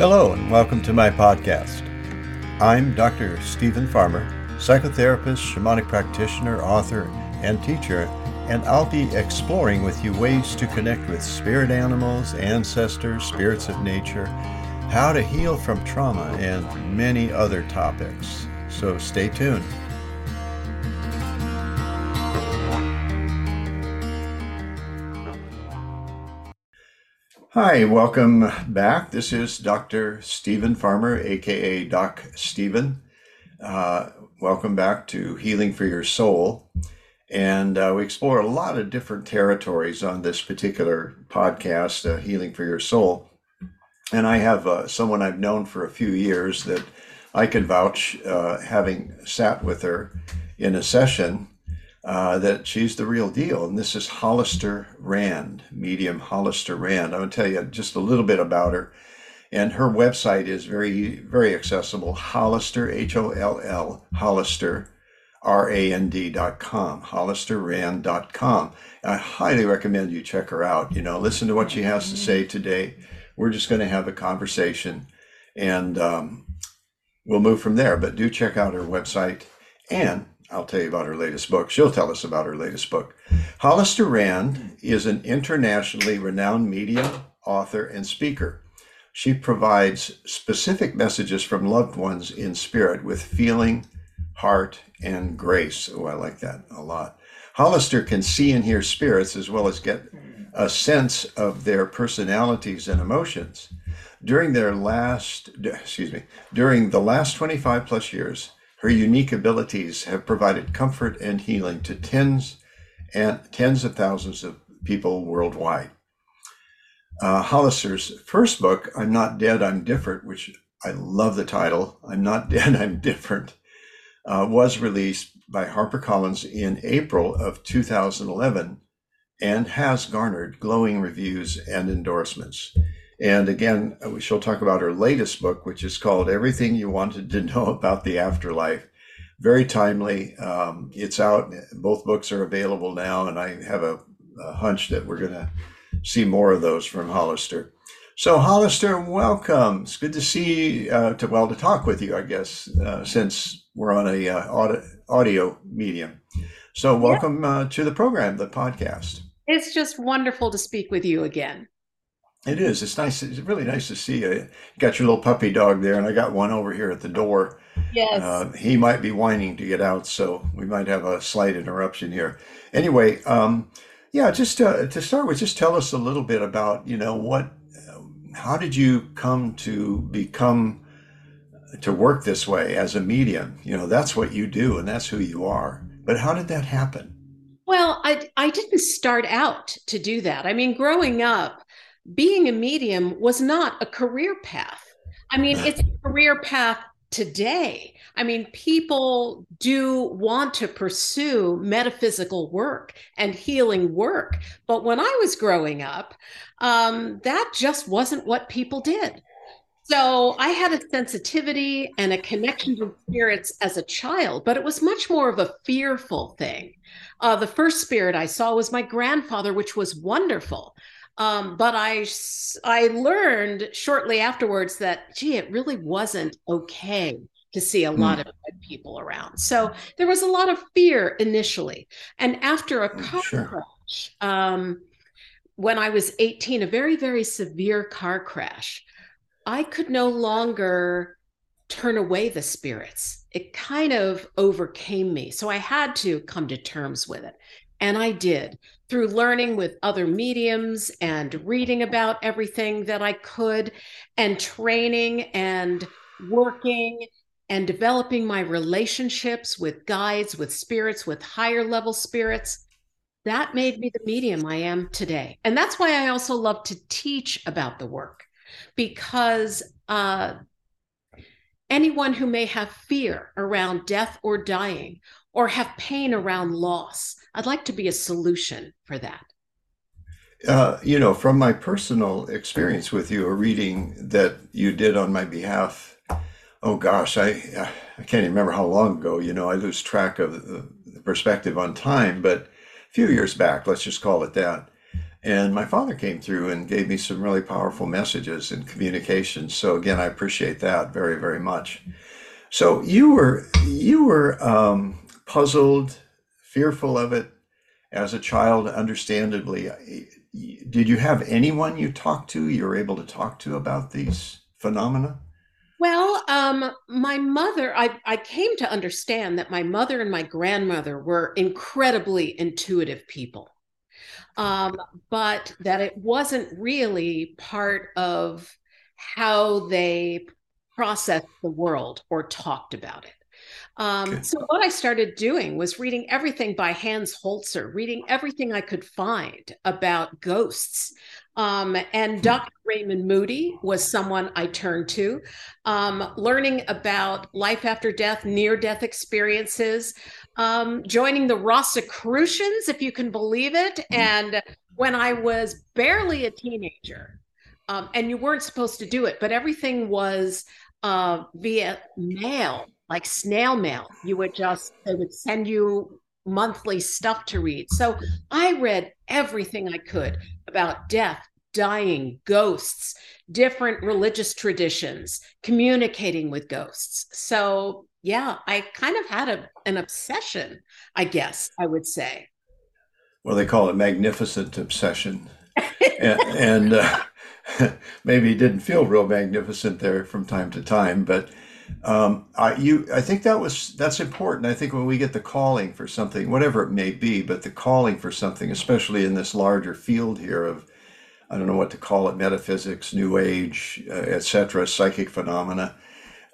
Hello, and welcome to my podcast. I'm Dr. Steven Farmer, psychotherapist, shamanic practitioner, author, and teacher, and I'll be exploring with you ways to connect with spirit animals, ancestors, spirits of nature, how to heal from trauma, and many other topics. So stay tuned. Hi, welcome back. This is Dr. Steven Farmer, aka Doc Steven. Uh, welcome back to Healing for Your Soul. And uh, we explore a lot of different territories on this particular podcast, uh, Healing for Your Soul. And I have uh, someone I've known for a few years that I can vouch, uh, having sat with her in a session uh, that she's the real deal. And this is Hollister Rand, medium Hollister Rand. I'm going to tell you just a little bit about her. And her website is very, very accessible. Hollister, H O L L, Hollister, R A N D dot com, hollisterrand.com. I highly recommend you check her out. You know, listen to what she has to say today. We're just going to have a conversation and um, we'll move from there. But do check out her website and I'll tell you about her latest book. She'll tell us about her latest book. Hollister Rand is an internationally renowned medium, author, and speaker. She provides specific messages from loved ones in spirit with feeling, heart, and grace. Oh, I like that a lot. Hollister can see and hear spirits as well as get a sense of their personalities and emotions. During their last, excuse me, during the last 25 plus years, her unique abilities have provided comfort and healing to tens and tens of thousands of people worldwide. Uh, Hollister's first book, I'm Not Dead, I'm Different, which I love the title, I'm Not Dead, I'm Different, uh, was released by HarperCollins in April of 2011 and has garnered glowing reviews and endorsements. And again, she'll talk about her latest book, which is called Everything You Wanted to Know About the Afterlife. Very timely. Um, it's out. Both books are available now, and I have a, a hunch that we're going to see more of those from Hollister. So, Hollister, welcome. It's good to see, uh, to well, to talk with you, I guess, uh, since we're on a uh, audio, audio medium. So, welcome uh, to the program, the podcast. It's just wonderful to speak with you again. It is. It's nice. It's really nice to see you. you got your little puppy dog there, and I got one over here at the door. Yes. Uh, he might be whining to get out, so we might have a slight interruption here. Anyway, um, yeah, just to, to start with, just tell us a little bit about you know what, how did you come to become to work this way as a medium? You know, that's what you do, and that's who you are. But how did that happen? Well, I I didn't start out to do that. I mean, growing up being a medium was not a career path. I mean, it's a career path today. I mean, people do want to pursue metaphysical work and healing work. But when I was growing up, um, that just wasn't what people did. So I had a sensitivity and a connection to spirits as a child, but it was much more of a fearful thing. Uh, the first spirit I saw was my grandfather, which was wonderful. Um, but I I learned shortly afterwards that gee, it really wasn't okay to see a lot mm. of people around. So there was a lot of fear initially, and after a mm, car sure. crash, um, when I was 18, a very very severe car crash. I could no longer turn away the spirits. It kind of overcame me. So I had to come to terms with it. And I did through learning with other mediums and reading about everything that I could and training and working and developing my relationships with guides, with spirits, with higher level spirits. That made me the medium I am today. And that's why I also love to teach about the work because uh, anyone who may have fear around death or dying or have pain around loss, I'd like to be a solution for that. Uh, you know, from my personal experience with you, a reading that you did on my behalf, oh gosh, I I can't remember how long ago. You know, I lose track of the, the perspective on time, but a few years back, let's just call it that. And my father came through and gave me some really powerful messages and communications. So again, I appreciate that very, very much. So you were you were um, puzzled, fearful of it as a child, understandably. Did you have anyone you talked to, you were able to talk to about these phenomena? Well, um, my mother, I, I came to understand that my mother and my grandmother were incredibly intuitive people um, but that it wasn't really part of how they processed the world or talked about it. Um, okay. So, what I started doing was reading everything by Hans Holzer, reading everything I could find about ghosts. Um, and hmm. Dr. Raymond Moody was someone I turned to, um, learning about life after death, near death experiences, um, joining the Rosicrucians, if you can believe it. Hmm. And when I was barely a teenager, um, and you weren't supposed to do it, but everything was uh, via mail like snail mail. You would just, they would send you monthly stuff to read. So I read everything I could about death, dying, ghosts, different religious traditions, communicating with ghosts. So yeah, I kind of had a, an obsession, I guess I would say. Well, they call it magnificent obsession. and, and uh, maybe it didn't feel real magnificent there from time to time, but um, I, you, I think that was that's important. I think when we get the calling for something, whatever it may be, but the calling for something, especially in this larger field here of, I don't know what to call it, metaphysics, New Age, uh, etc., psychic phenomena.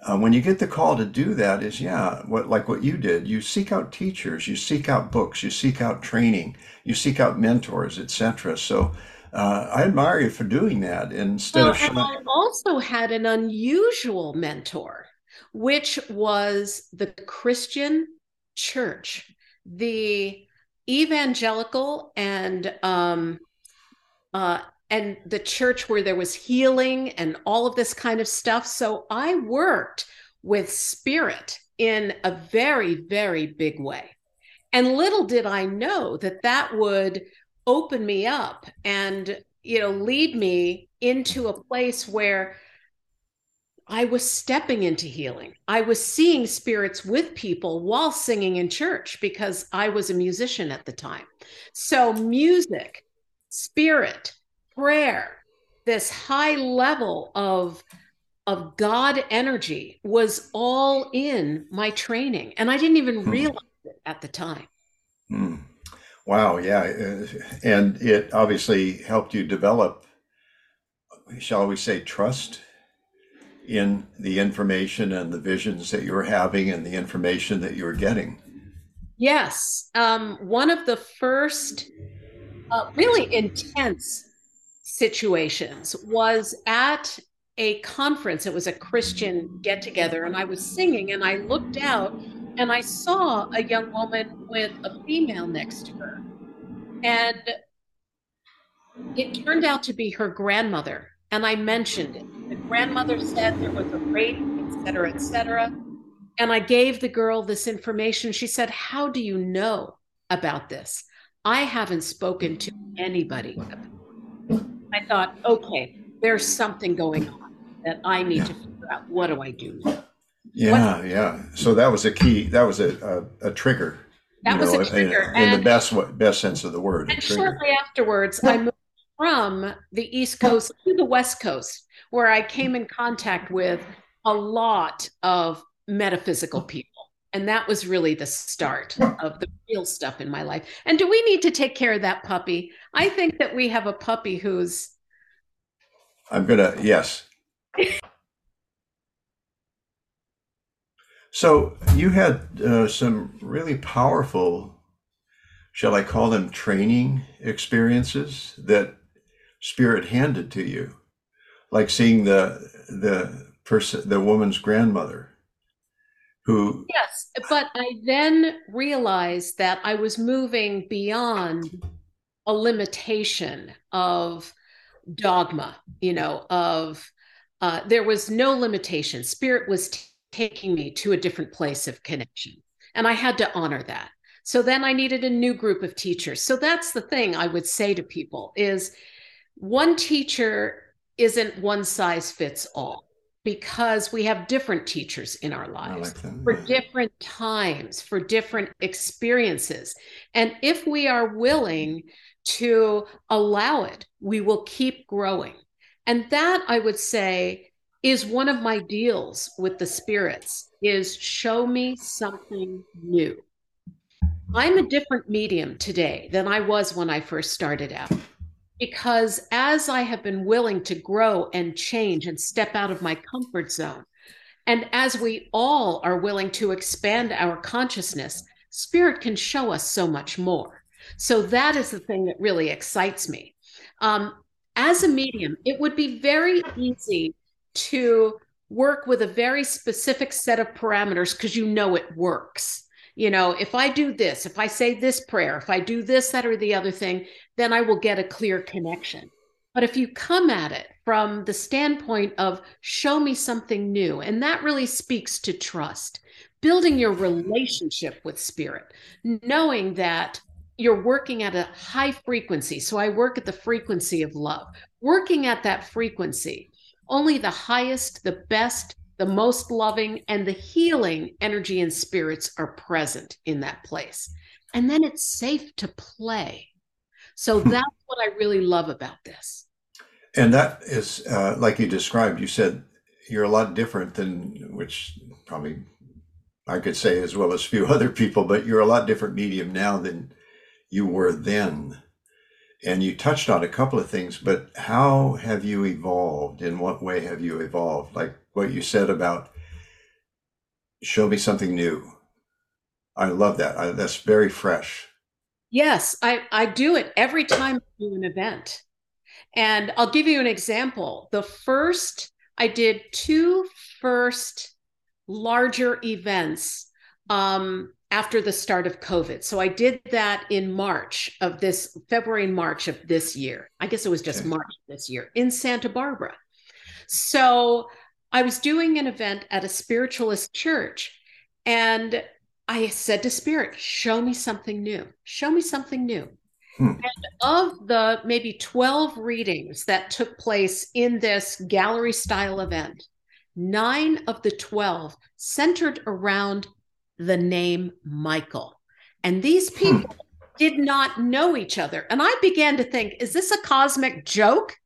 Uh, when you get the call to do that, is yeah, what like what you did. You seek out teachers, you seek out books, you seek out training, you seek out mentors, etc. So. Uh, I admire you for doing that instead well, of. And I also had an unusual mentor which was the Christian church, the evangelical and um, uh, and the church where there was healing and all of this kind of stuff. So I worked with spirit in a very very big way, and little did I know that that would open me up and you know lead me into a place where I was stepping into healing. I was seeing spirits with people while singing in church because I was a musician at the time. So, music, spirit, prayer, this high level of of God energy was all in my training. And I didn't even hmm. realize it at the time. Hmm. Wow. Yeah. Uh, and it obviously helped you develop, shall we say, trust in the information and the visions that you were having and the information that you were getting. Yes. Um, one of the first uh, really intense situations was at a conference. It was a Christian get together, and I was singing, and I looked out and I saw a young woman with a female next to her. And it turned out to be her grandmother. And I mentioned it. The grandmother said there was a rape, et cetera, et cetera. And I gave the girl this information. She said, How do you know about this? I haven't spoken to anybody. I thought, okay, there's something going on that I need to figure out. What do I do now? Yeah, what? yeah. So that was a key. That was a a, a trigger. That was know, a trigger, in, in the best best sense of the word. And shortly afterwards, I moved from the East Coast to the West Coast, where I came in contact with a lot of metaphysical people. And that was really the start of the real stuff in my life. And do we need to take care of that puppy? I think that we have a puppy who's. I'm going to, yes. so you had uh, some really powerful, shall I call them training experiences that spirit handed to you like seeing the the person the woman's grandmother who yes but i then realized that i was moving beyond a limitation of dogma you know of uh, there was no limitation. Spirit was t- taking me to a different place of connection and i had to honor that. So then i needed a new group of teachers. So that's the thing i would say to people is one teacher isn't one size fits all because we have different teachers in our lives like for different times, for different experiences. And if we are willing to allow it, we will keep growing. And that I would say is one of my deals with the spirits is show me something new. I'm a different medium today than I was when I first started out because as I have been willing to grow and change and step out of my comfort zone, and as we all are willing to expand our consciousness, spirit can show us so much more. So that is the thing that really excites me. Um, as a medium, it would be very easy to work with a very specific set of parameters because you know it works you know, if I do this, if I say this prayer, if I do this, that, or the other thing, then I will get a clear connection. But if you come at it from the standpoint of show me something new, and that really speaks to trust, building your relationship with spirit, knowing that you're working at a high frequency. So I work at the frequency of love, working at that frequency. Only the highest, the best, the most loving and the healing energy and spirits are present in that place. And then it's safe to play. So hmm. that's what I really love about this. And that is, uh, like you described, you said you're a lot different than, which probably I could say as well as few other people, but you're a lot different medium now than you were then. And you touched on a couple of things, but how have you evolved? In what way have you evolved? Like what you said about show me something new. I love that. I, that's very fresh. Yes, I, I do it every time I do an event. And I'll give you an example. The first, I did two first larger events um, after the start of COVID. So I did that in March of this, February and March of this year. I guess it was just. March this year in Santa Barbara. So I was doing an event at a spiritualist church and I said to Spirit, show me something new. Show me something new. Hmm. And of the maybe 12 readings that took place in this gallery style event, nine of the 12 centered around the name Michael. And these hmm. people hmm. did not know each other. And I began to think, is this a cosmic joke?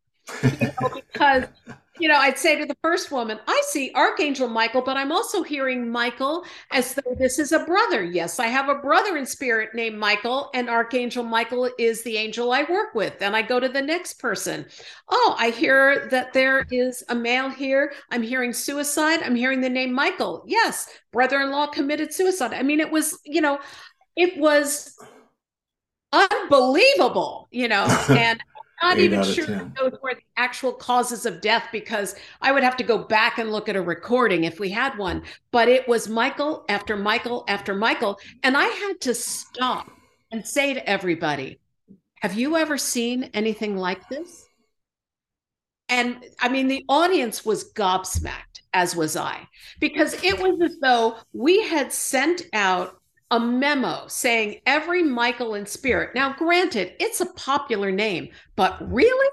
You know, because you know, I'd say to the first woman, I see Archangel Michael, but I'm also hearing Michael as though this is a brother. Yes, I have a brother in spirit named Michael, and Archangel Michael is the angel I work with. And I go to the next person. Oh, I hear that there is a male here. I'm hearing suicide. I'm hearing the name Michael. Yes, brother in law committed suicide. I mean, it was, you know, it was unbelievable, you know, and not even sure those were the actual causes of death because I would have to go back and look at a recording if we had one. But it was Michael after Michael after Michael. And I had to stop and say to everybody, Have you ever seen anything like this? and I mean, the audience was gobsmacked, as was I, because it was as though we had sent out a memo saying every Michael in spirit. Now, granted, it's a popular name, but really,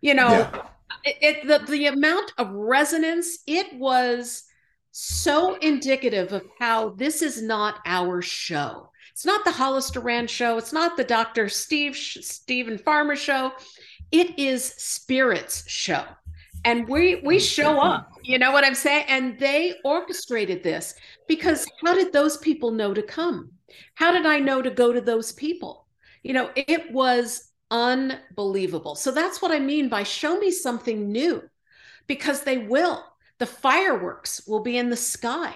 you know, yeah. it, it, the the amount of resonance it was so indicative of how this is not our show. It's not the Hollister Rand show. It's not the Dr. Steve Steven Farmer show. It is Spirit's show. And we we show up, you know what I'm saying? And they orchestrated this because how did those people know to come? How did I know to go to those people? You know, it was unbelievable. So that's what I mean by show me something new because they will. The fireworks will be in the sky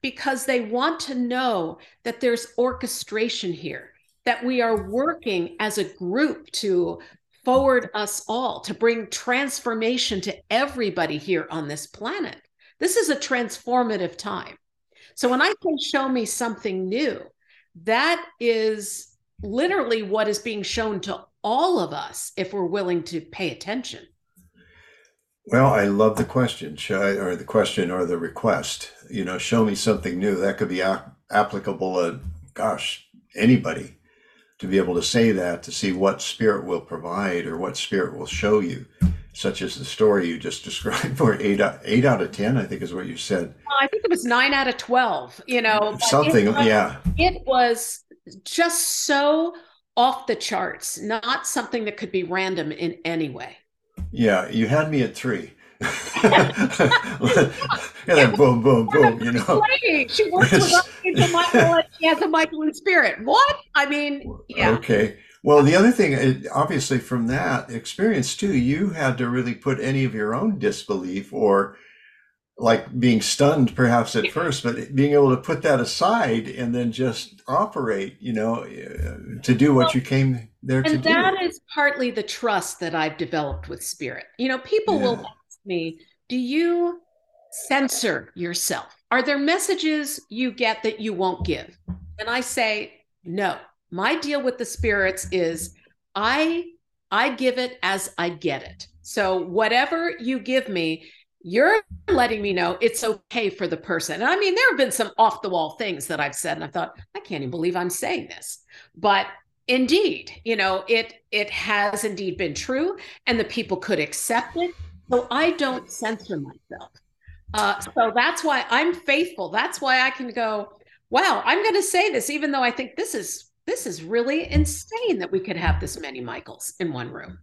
because they want to know that there's orchestration here, that we are working as a group to forward us all, to bring transformation to everybody here on this planet. This is a transformative time. So when I say show me something new, that is literally what is being shown to all of us if we're willing to pay attention. Well, I love the question, or the question or the request. You know, show me something new. That could be ap- applicable to, gosh, anybody to be able to say that, to see what spirit will provide or what spirit will show you, such as the story you just described, for eight out, eight out of 10, I think is what you said. I think it was nine out of 12, you know. Something, it was, yeah. It was just so off the charts, not something that could be random in any way. Yeah, you had me at three. And then boom, boom, boom. You know, she works with us. Michael. She has a Michael in spirit. What? I mean, yeah. Okay. Well, the other thing, obviously, from that experience too, you had to really put any of your own disbelief or like being stunned perhaps at first, but being able to put that aside and then just operate, you know, to do what you came there and to do. And that is partly the trust that I've developed with spirit. You know, people yeah. will me, do you censor yourself? Are there messages you get that you won't give? And I say, no. My deal with the spirits is I I give it as I get it. So whatever you give me, you're letting me know it's okay for the person. And I mean, there have been some off the wall things that I've said, and I thought, I can't even believe I'm saying this. But indeed, you know, it it has indeed been true, and the people could accept it. So I don't censor myself. Uh, so that's why I'm faithful. That's why I can go, wow, I'm going to say this, even though I think this is this is really insane that we could have this many Michaels in one room.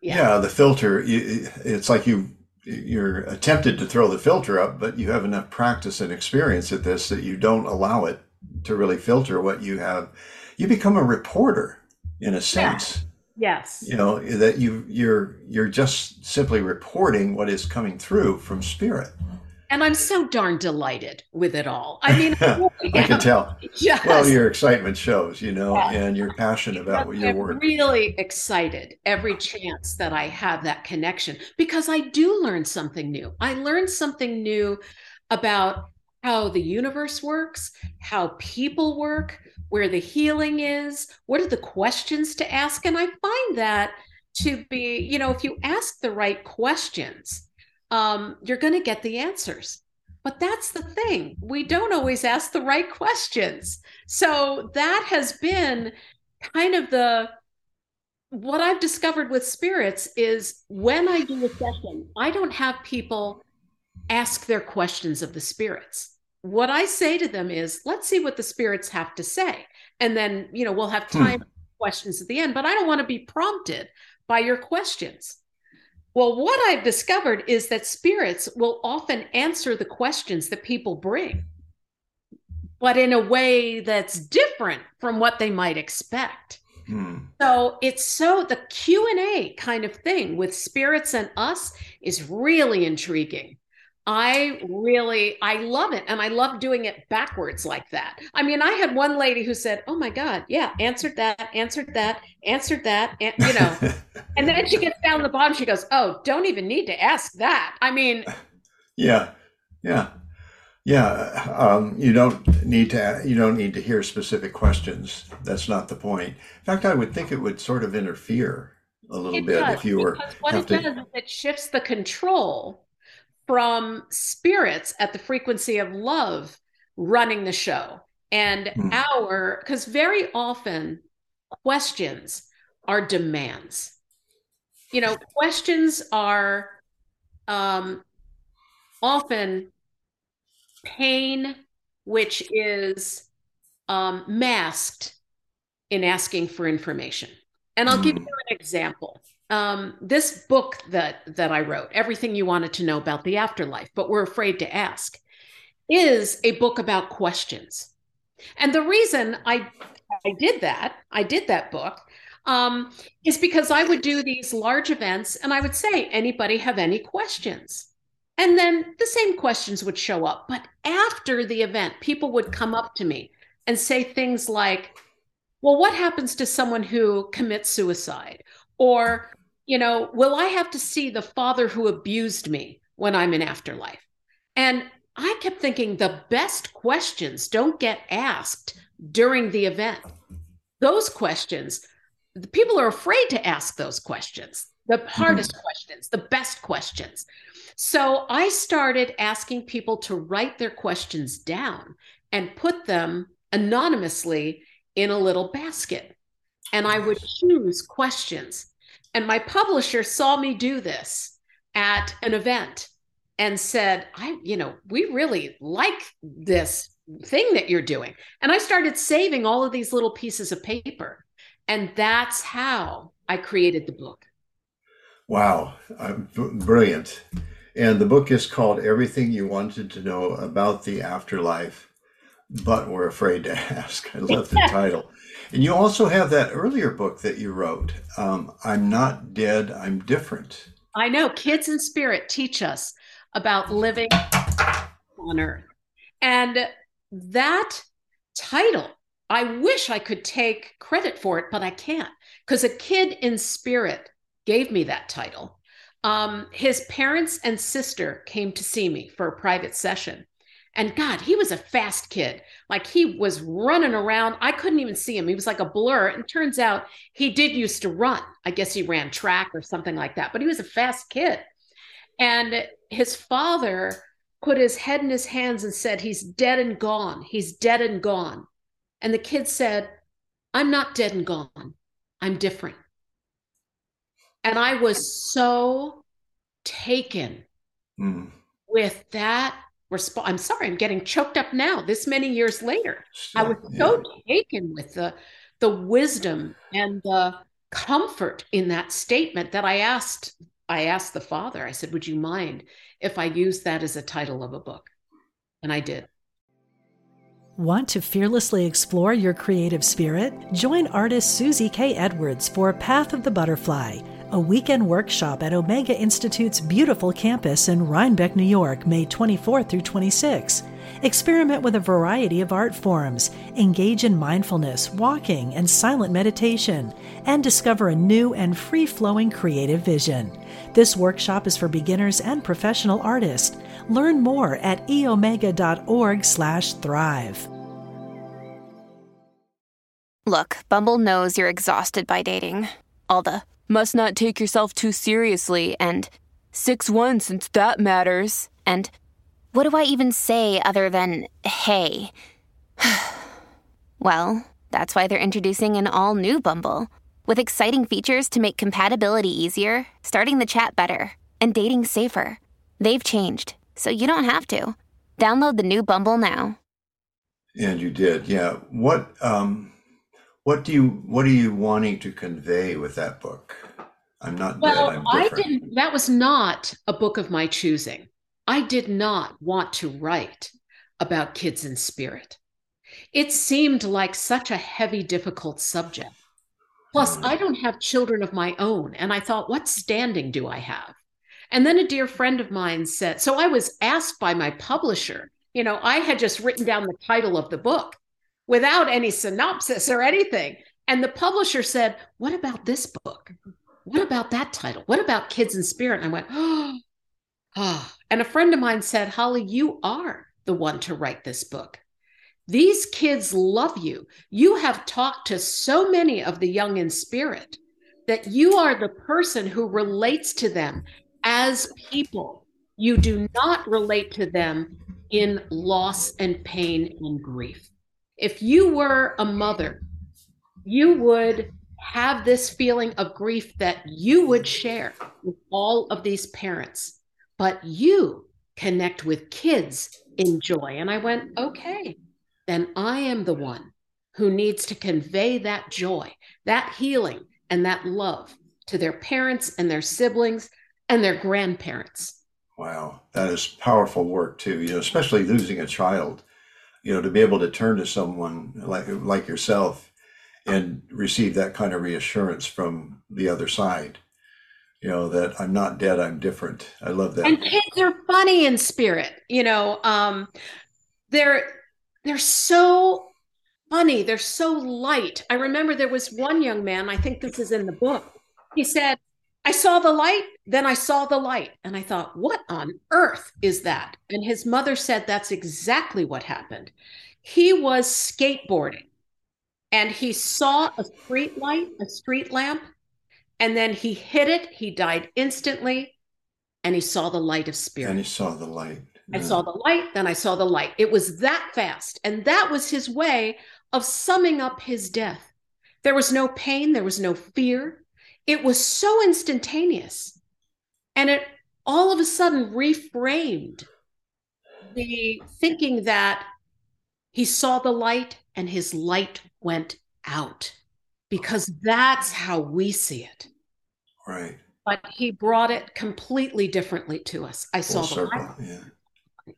Yeah, yeah the filter. It's like you you're attempted to throw the filter up, but you have enough practice and experience at this that you don't allow it to really filter what you have. You become a reporter in a sense. Yes. You know that you you're you're just simply reporting what is coming through from spirit and I'm so darn delighted with it all. I mean, I can tell. Yes. Well, your excitement shows, you know, yes. and you're passionate about what you're working. Really excited every chance that I have that connection because I do learn something new. I learn something new about how the universe works, how people work, where the healing is, what are the questions to ask, and I find that to be, you know, if you ask the right questions um, you're going to get the answers. But that's the thing. We don't always ask the right questions. So that has been kind of the what I've discovered with spirits is when I do a session, I don't have people ask their questions of the spirits. What I say to them is, let's see what the spirits have to say. And then, you know, we'll have hmm. time hmm. questions at the end, but I don't want to be prompted by your questions. Well, what I've discovered is that spirits will often answer the questions that people bring, but in a way that's different from what they might expect. Hmm. So it's so the Q&A kind of thing with spirits and us is really intriguing. I really I love it and I love doing it backwards like that. I mean, I had one lady who said, "Oh my god, yeah, answered that, answered that, answered that," and, you know. and then she gets down the bottom she goes, "Oh, don't even need to ask that." I mean, yeah. Yeah. Yeah, um, you don't need to you don't need to hear specific questions. That's not the point. In fact, I would think it would sort of interfere a little it bit does, if you were what it to... does is it shifts the control from spirits at the frequency of love running the show and mm. our because very often questions are demands you know questions are um often pain which is um, masked in asking for information. And I'll mm. give hmm. you an example. Um, this book that that I wrote, Everything You Wanted to Know About the Afterlife, but we're afraid to ask, is a book about questions. And the reason I I did that, I did that book, um, is because I would do these large events and I would say, anybody have any questions? And then the same questions would show up. But after the event, people would come up to me and say things like, well, what happens to someone who commits suicide? Or, you know, will I have to see the father who abused me when I'm in afterlife? And I kept thinking the best questions don't get asked during the event. Those questions, the people are afraid to ask those questions, the hardest mm-hmm. questions, the best questions. So I started asking people to write their questions down and put them anonymously in a little basket. And I would choose questions. And my publisher saw me do this at an event and said, I, you know, we really like this thing that you're doing. And I started saving all of these little pieces of paper. And that's how I created the book. Wow. Uh, brilliant. And the book is called Everything You Wanted to Know About the Afterlife, but Were Afraid to Ask. I love the title. And you also have that earlier book that you wrote, um, I'm Not Dead, I'm Different. I know. Kids in Spirit teach us about living on earth. And that title, I wish I could take credit for it, but I can't because a kid in spirit gave me that title um, his parents and sister came to see me for a private session. And God, he was a fast kid. Like he was running around. I couldn't even see him. He was like a blur. And turns out he did used to run. I guess he ran track or something like that, but he was a fast kid. And his father put his head in his hands and said, He's dead and gone. He's dead and gone. And the kid said, I'm not dead and gone. I'm different. And I was so taken mm. with that response. I'm sorry, I'm getting choked up now, this many years later. I was yeah. so taken with the the wisdom and the comfort in that statement that I asked I asked the father, I said, Would you mind if I used that as a title of a book? And I did. Want to fearlessly explore your creative spirit? Join artist Susie K. Edwards for Path of the Butterfly a weekend workshop at Omega Institute's beautiful campus in Rhinebeck, New York, May 24 through 26. Experiment with a variety of art forms, engage in mindfulness, walking, and silent meditation, and discover a new and free flowing creative vision. This workshop is for beginners and professional artists. Learn more at eomega.org/slash thrive. Look, Bumble knows you're exhausted by dating. All the must not take yourself too seriously, and 6 1 since that matters, and what do I even say other than hey? well, that's why they're introducing an all new Bumble with exciting features to make compatibility easier, starting the chat better, and dating safer. They've changed, so you don't have to. Download the new Bumble now. And you did, yeah. What um what do you what are you wanting to convey with that book? I'm not well, dead. I didn't that was not a book of my choosing. I did not want to write about kids in spirit. It seemed like such a heavy, difficult subject. Plus, mm. I don't have children of my own. And I thought, what standing do I have? And then a dear friend of mine said, so I was asked by my publisher, you know, I had just written down the title of the book without any synopsis or anything. And the publisher said, What about this book? What about that title? What about Kids in Spirit? And I went, Oh, oh. And a friend of mine said, Holly, you are the one to write this book. These kids love you. You have talked to so many of the young in spirit. that you are the person who relates to them as people. You do not relate to them in loss and pain and grief. If you were a mother, you would have this feeling of grief that you would share with all of these parents, but you connect with kids in joy. And I went, okay, then I am the one who needs to convey that joy, that healing, and that love to their parents and their siblings and their grandparents. Wow, that is powerful work too. You know, especially losing a child. You know, to be able to turn to someone like like yourself and receive that kind of reassurance from the other side. You know that I'm not dead. I'm different. I love that. And kids are funny in spirit. You know, um, they're they're so funny. They're so light. I remember there was one young man. I think this is in the book. He said, I saw the light, then I saw the light. And I thought, what on earth is that? And his mother said that's exactly what happened. He was skateboarding and he saw a street light, a street lamp, and then he hit it. He died instantly and he saw the light of spirit. And he saw the light. I saw the light, then I saw the light. It was that fast. And that was his way of summing up his death. There was no pain, there was no fear, it was so instantaneous. And it all of a sudden reframed the thinking that he saw the light and his light went out because that's how we see it. Right. But he brought it completely differently to us. I Full saw circle. the light. Yeah.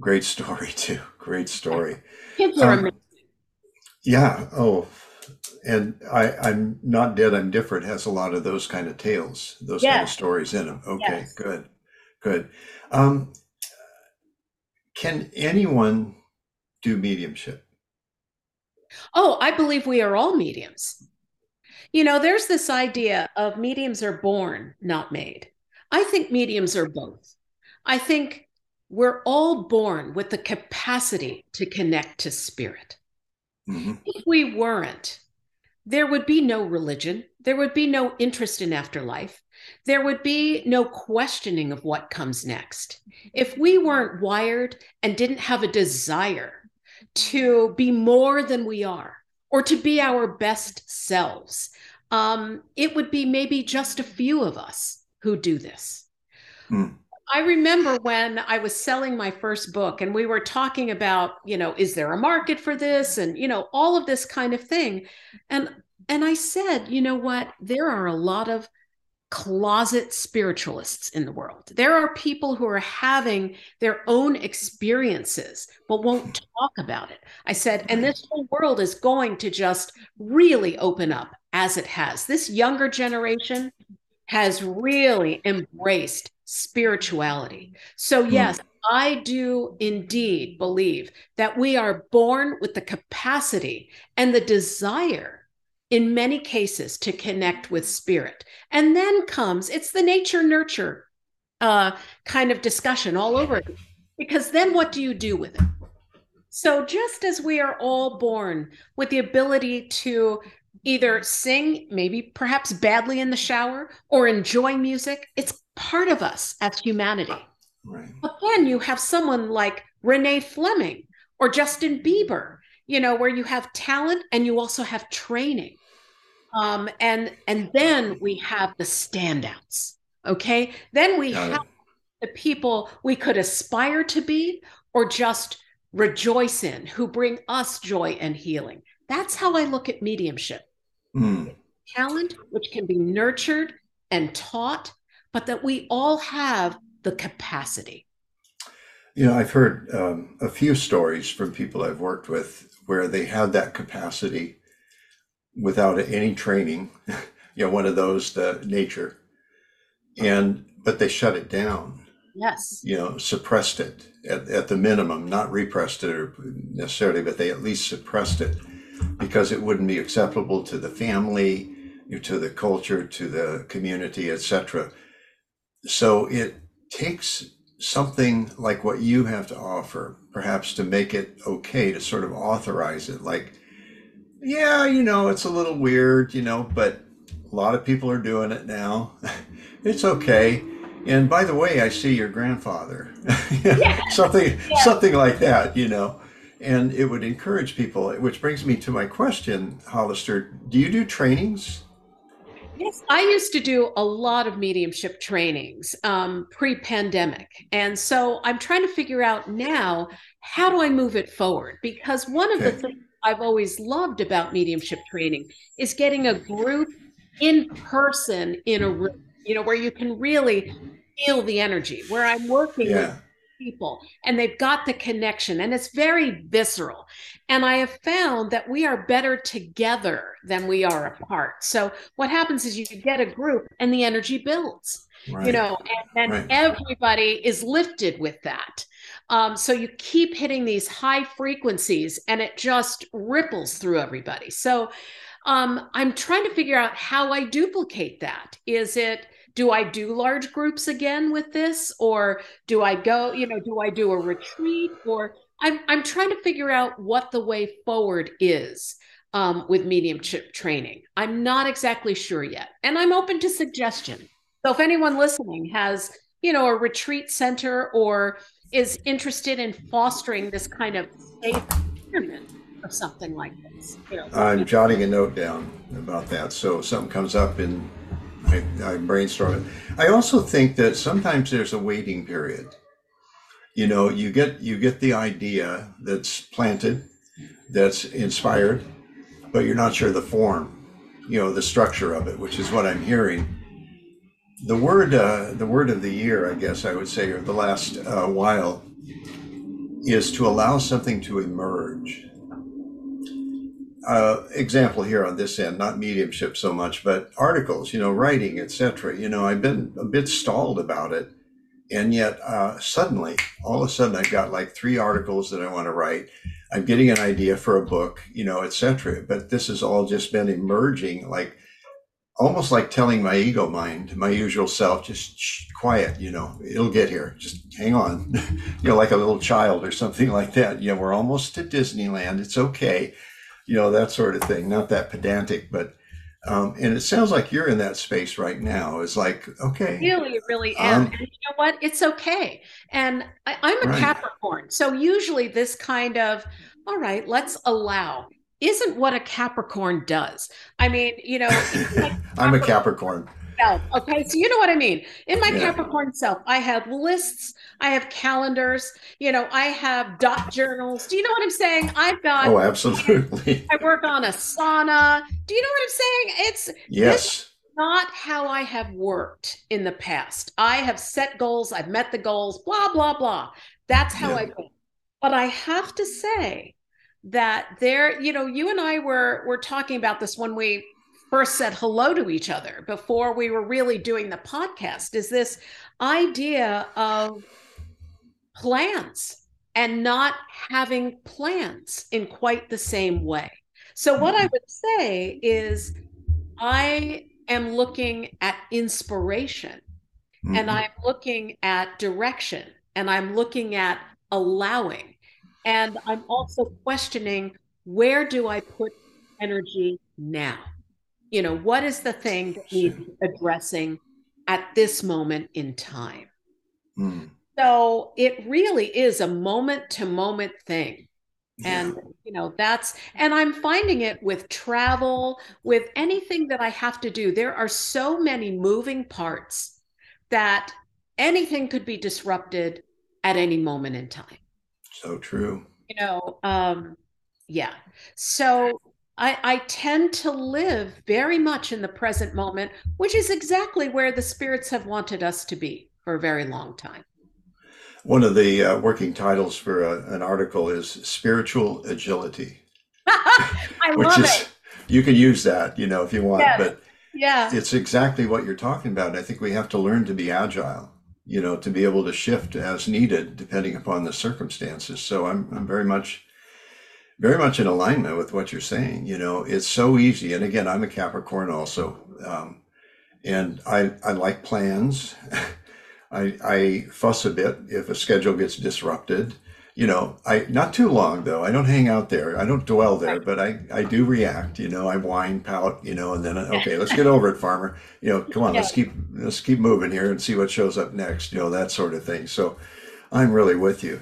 Great story too. Great story. Kids are Um, amazing. Yeah. Oh, and I, I'm not dead. I'm different. Has a lot of those kind of tales, those kind of stories in them. Okay, Yes. good, good. Um, can anyone do mediumship? Oh, I believe we are all mediums. You know, there's this idea of mediums are born, not made. I think mediums are both. I think we're all born with the capacity to connect to spirit. Hmm If we weren't, there would be no religion, there would be no interest in afterlife, there would be no questioning of what comes next. If we weren't wired and didn't have a desire to be more than we are or to be our best selves, um, it would be maybe just a few of us who do this. Hmm. I remember when I was selling my first book and we were talking about, you know, is there a market for this and, you know, all of this kind of thing. And and I said, you know what? There are a lot of closet spiritualists in the world. There are people who are having their own experiences but won't talk about it. I said, and this whole world is going to just really open up as it has. This younger generation has really embraced spirituality. So, yes, I do indeed believe that we are born with the capacity and the desire in many cases to connect with spirit. And then comes it's the nature nurture uh, kind of discussion all over it. Because then what do you do with it? So, just as we are all born with the ability to either sing, maybe perhaps badly in the shower, or enjoy music, it's part of us as humanity. Right. But then you have someone like Renee Fleming or Justin Bieber, you know, where you have talent and you also have training. Um, and and then we have the standouts. Okay. Then we Got it. have the people we could aspire to be or just rejoice in who bring us joy and healing. That's how I look at mediumship Mm. talent, which can be nurtured and taught, but that we all have the capacity. You know, I've heard um, a few stories from people I've worked with where they had that capacity without any training. you know, one of those, the nature, and but they shut it down. Yes. You know, suppressed it at, at the minimum, not repressed it or necessarily, but they at least suppressed it because it wouldn't be acceptable to the family, to the culture, to the community, etc. So it takes something like what you have to offer, perhaps to make it okay to sort of authorize it. Like, yeah, you know, it's a little weird, you know, but A lot of people are doing it now. it's okay. And by the way, I see your grandfather. Yeah. something yeah. something like that, you know. And it would encourage people, which brings me to my question, Hollister. Do you do trainings? Yes, I used to do a lot of mediumship trainings um, pre pandemic. And so I'm trying to figure out now how do I move it forward? Because one of okay. the things I've always loved about mediumship training is getting a group in person in a room, you know, where you can really feel the energy, where I'm working yeah. with people and they've got the connection and it's very visceral. And I have found that we are better together than we are apart. So what happens is you get a group and the energy builds, right. you know, and then right. everybody is lifted with that. Um, so you keep hitting these high frequencies and it just ripples through everybody. So um, I'm trying to figure out how I duplicate that. Is it, do I do large groups again with this? Or do I go, you know, do I do a retreat? Or I'm, I'm trying to figure out what the way forward is um, with mediumship training. I'm not exactly sure yet. And I'm open to suggestion. So if anyone listening has, you know, a retreat center or is interested in fostering this kind of safe environment or something like this. You know, I'm jotting a note down about that. So if something comes up and I, brainstorm it. I also think that sometimes there's a waiting period. You know, you get you get the idea that's planted, that's inspired, but you're not sure the form, you know, the structure of it, which is what I'm hearing. The word, uh, the word of the year, I guess I would say, or the last uh, while, is to allow something to emerge uh, example here on this end, not mediumship so much, but articles, you know, writing, etc. You know, I've been a bit stalled about it, and yet uh, suddenly, all of a sudden, I've got like three articles that I want to write. I'm getting an idea for a book, you know, etc. But this has all just been emerging, like almost like telling my ego mind, my usual self, just shh, quiet, you know, it'll get here. Just hang on, you know, like a little child or something like that. You know, we're almost to Disneyland. It's okay you know, that sort of thing. Not that pedantic, but um, and it sounds like you're in that space right now. It's like, okay. Really, really am. Um, and you know what? It's okay. And I, am a right. Capricorn. So usually this kind of, all right, let's allow isn't what a Capricorn does. I mean, you know, like I'm a Capricorn self. Okay. So you know what I mean? In my yeah. Capricorn self, I have lists, I have calendars, you know, I have dot journals. Do you know what I'm saying? I've got Oh, absolutely. I work on Asana. Do you know what I'm saying? It's yes. Not how I have worked in the past. I have set goals, I've met the goals, blah, blah, blah. That's how yeah. I go. But I have to say that there, you know, you and I were were talking about this when we first said hello to each other before we were really doing the podcast is this idea of plans and not having plans in quite the same way. So, what I mm-hmm. would say is, I am looking at inspiration mm-hmm. and I'm looking at direction and I'm looking at allowing. And I'm also questioning where do I put energy now? You know what is the thing that needs addressing at this moment in time? Mm. so it really is a moment to moment thing. And yeah. you know that's and i'm finding it with travel with anything that i have to do there are so many moving parts that anything could be disrupted at any moment in time. So true. You know um yeah. So I, I tend to live very much in the present moment, which is exactly where the spirits have wanted us to be for a very long time. One of the uh, working titles for a, uh, an article is Spiritual Agility. I which love is, it. You can use that, you know, if you want, yes. but yeah, it's exactly what you're talking about. I think we have to learn to be agile, you know, to be able to shift as needed depending upon the circumstances. So I'm, I'm very much very much in alignment with what you're saying. You know, it's so easy. And again, I'm a Capricorn also. Um, and I, I like plans. I, I fuss a bit if a schedule gets disrupted. you know, I not too long though. I don't hang out there. I don't dwell there, but I I do react. You know, I whine, pout, you know, and then okay, let's get over it, farmer. You know, come on, let's keep let's keep moving here and see what shows up next. You know, that sort of thing. So, I'm really with you.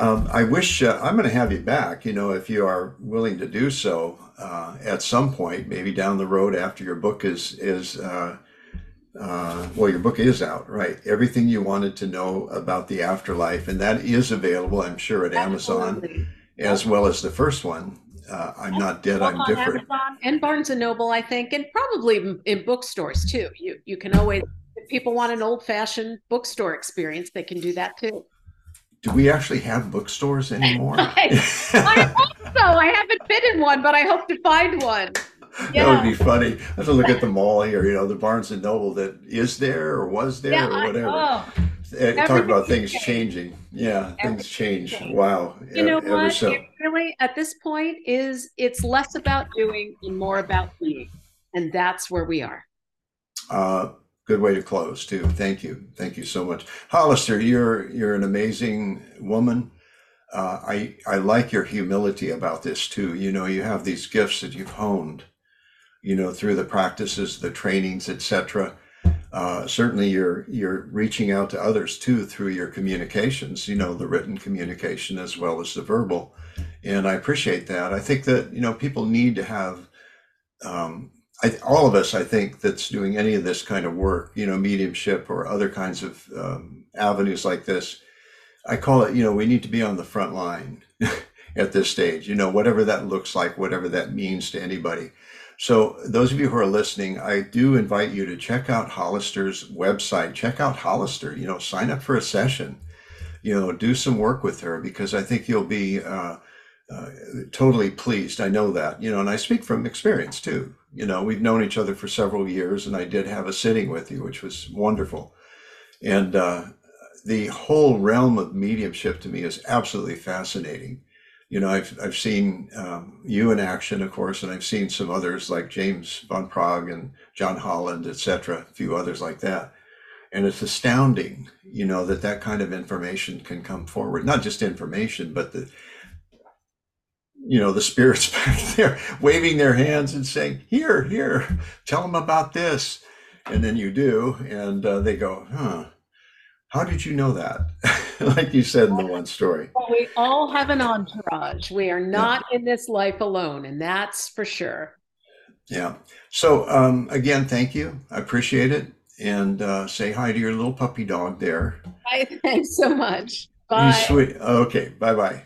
Um, I wish uh, I'm going to have you back. You know, if you are willing to do so uh, at some point, maybe down the road after your book is is. Uh, uh, well, your book is out, right? Everything you wanted to know about the afterlife, and that is available, I'm sure, at Amazon, as well as the first one. Uh, I'm not dead, I'm different. Amazon and Barnes and Noble, I think, and probably in, in bookstores too. You you can always, if people want an old fashioned bookstore experience, they can do that too. Do we actually have bookstores anymore? I, I hope so. I haven't been in one, but I hope to find one. Yeah. That would be funny. I have to look at the mall here, you know, the Barnes and Noble that is there or was there Yeah, or I- whatever. oh, Eh, Talk about things changed. changing. Yeah, things change. changed. Wow. you know e- what? so. It really, at this point, is it's less about doing and more about being, and that's where we are. Uh, good way to close too. Thank you. Thank you so much. Hollister, you're you're an amazing woman. Uh, I I like your humility about this too. You know, you have these gifts that you've honed, you know, through the practices, the trainings, etc. Uh, certainly, you're you're reaching out to others too through your communications. You know, the written communication as well as the verbal, and I appreciate that. I think that you know people need to have um, I, all of us, I think, that's doing any of this kind of work, you know, mediumship or other kinds of um, avenues like this, I call it, you know, we need to be on the front line at this stage, you know, whatever that looks like, whatever that means to anybody. So, those of you who are listening, I do invite you to check out Hollister's website. Check out Hollister, you know, sign up for a session, you know, do some work with her because I think you'll be uh, uh, totally pleased. I know that, you know, and I speak from experience too. You know, we've known each other for several years, and I did have a sitting with you, which was wonderful. And uh, the whole realm of mediumship to me is absolutely fascinating. You know, I've I've seen um, you in action, of course, and I've seen some others like James Van Praagh and John Holland, etc., a few others like that. And it's astounding, you know, that that kind of information can come forward. Not just information, but the you know the spirits back there waving their hands and saying here here tell them about this and then you do and uh, they go huh how did you know that like you said in the one story Well, we all have an entourage. We are not in this life alone, and that's for sure. yeah so um, again thank you i appreciate it and uh, say hi to your little puppy dog there Bye. Thanks so much. You Bye. sweet okay bye bye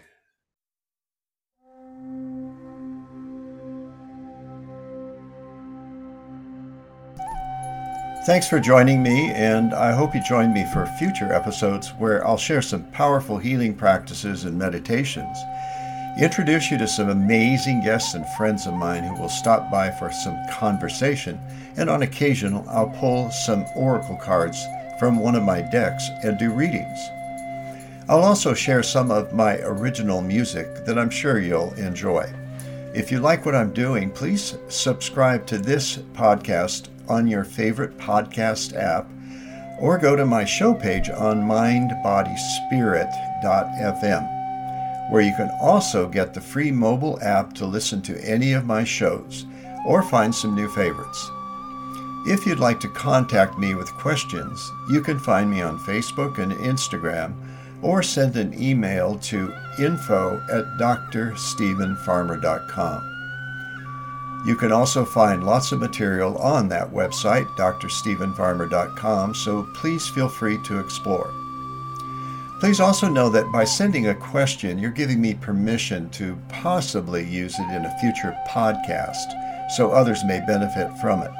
Thanks for joining me, and I hope you join me for future episodes where I'll share some powerful healing practices and meditations, introduce you to some amazing guests and friends of mine who will stop by for some conversation, and on occasion I'll pull some oracle cards from one of my decks and do readings. I'll also share some of my original music that I'm sure you'll enjoy. If you like what I'm doing, please subscribe to this podcast on your favorite podcast app or go to my show page on mindbodyspirit.fm, where you can also get the free mobile app to listen to any of my shows or find some new favorites. If you'd like to contact me with questions, you can find me on Facebook and Instagram or send an email to info at drstevenfarmer.com. You can also find lots of material on that website, drstevenfarmer.com, so please feel free to explore. Please also know that by sending a question, you're giving me permission to possibly use it in a future podcast so others may benefit from it.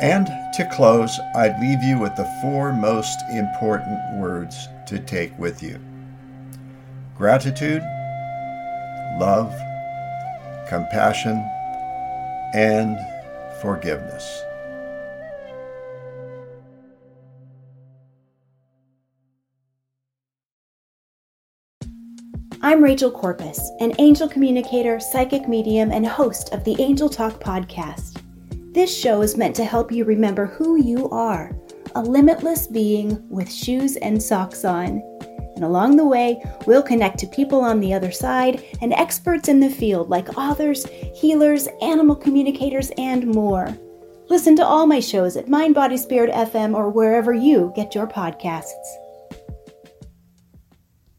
And to close, I'd leave you with the four most important words to take with you gratitude, love, compassion, and forgiveness. I'm Rachel Corpus, an angel communicator, psychic medium, and host of the Angel Talk podcast. This show is meant to help you remember who you are a limitless being with shoes and socks on. And along the way, we'll connect to people on the other side and experts in the field like authors, healers, animal communicators, and more. Listen to all my shows at Mind Body Spirit FM or wherever you get your podcasts.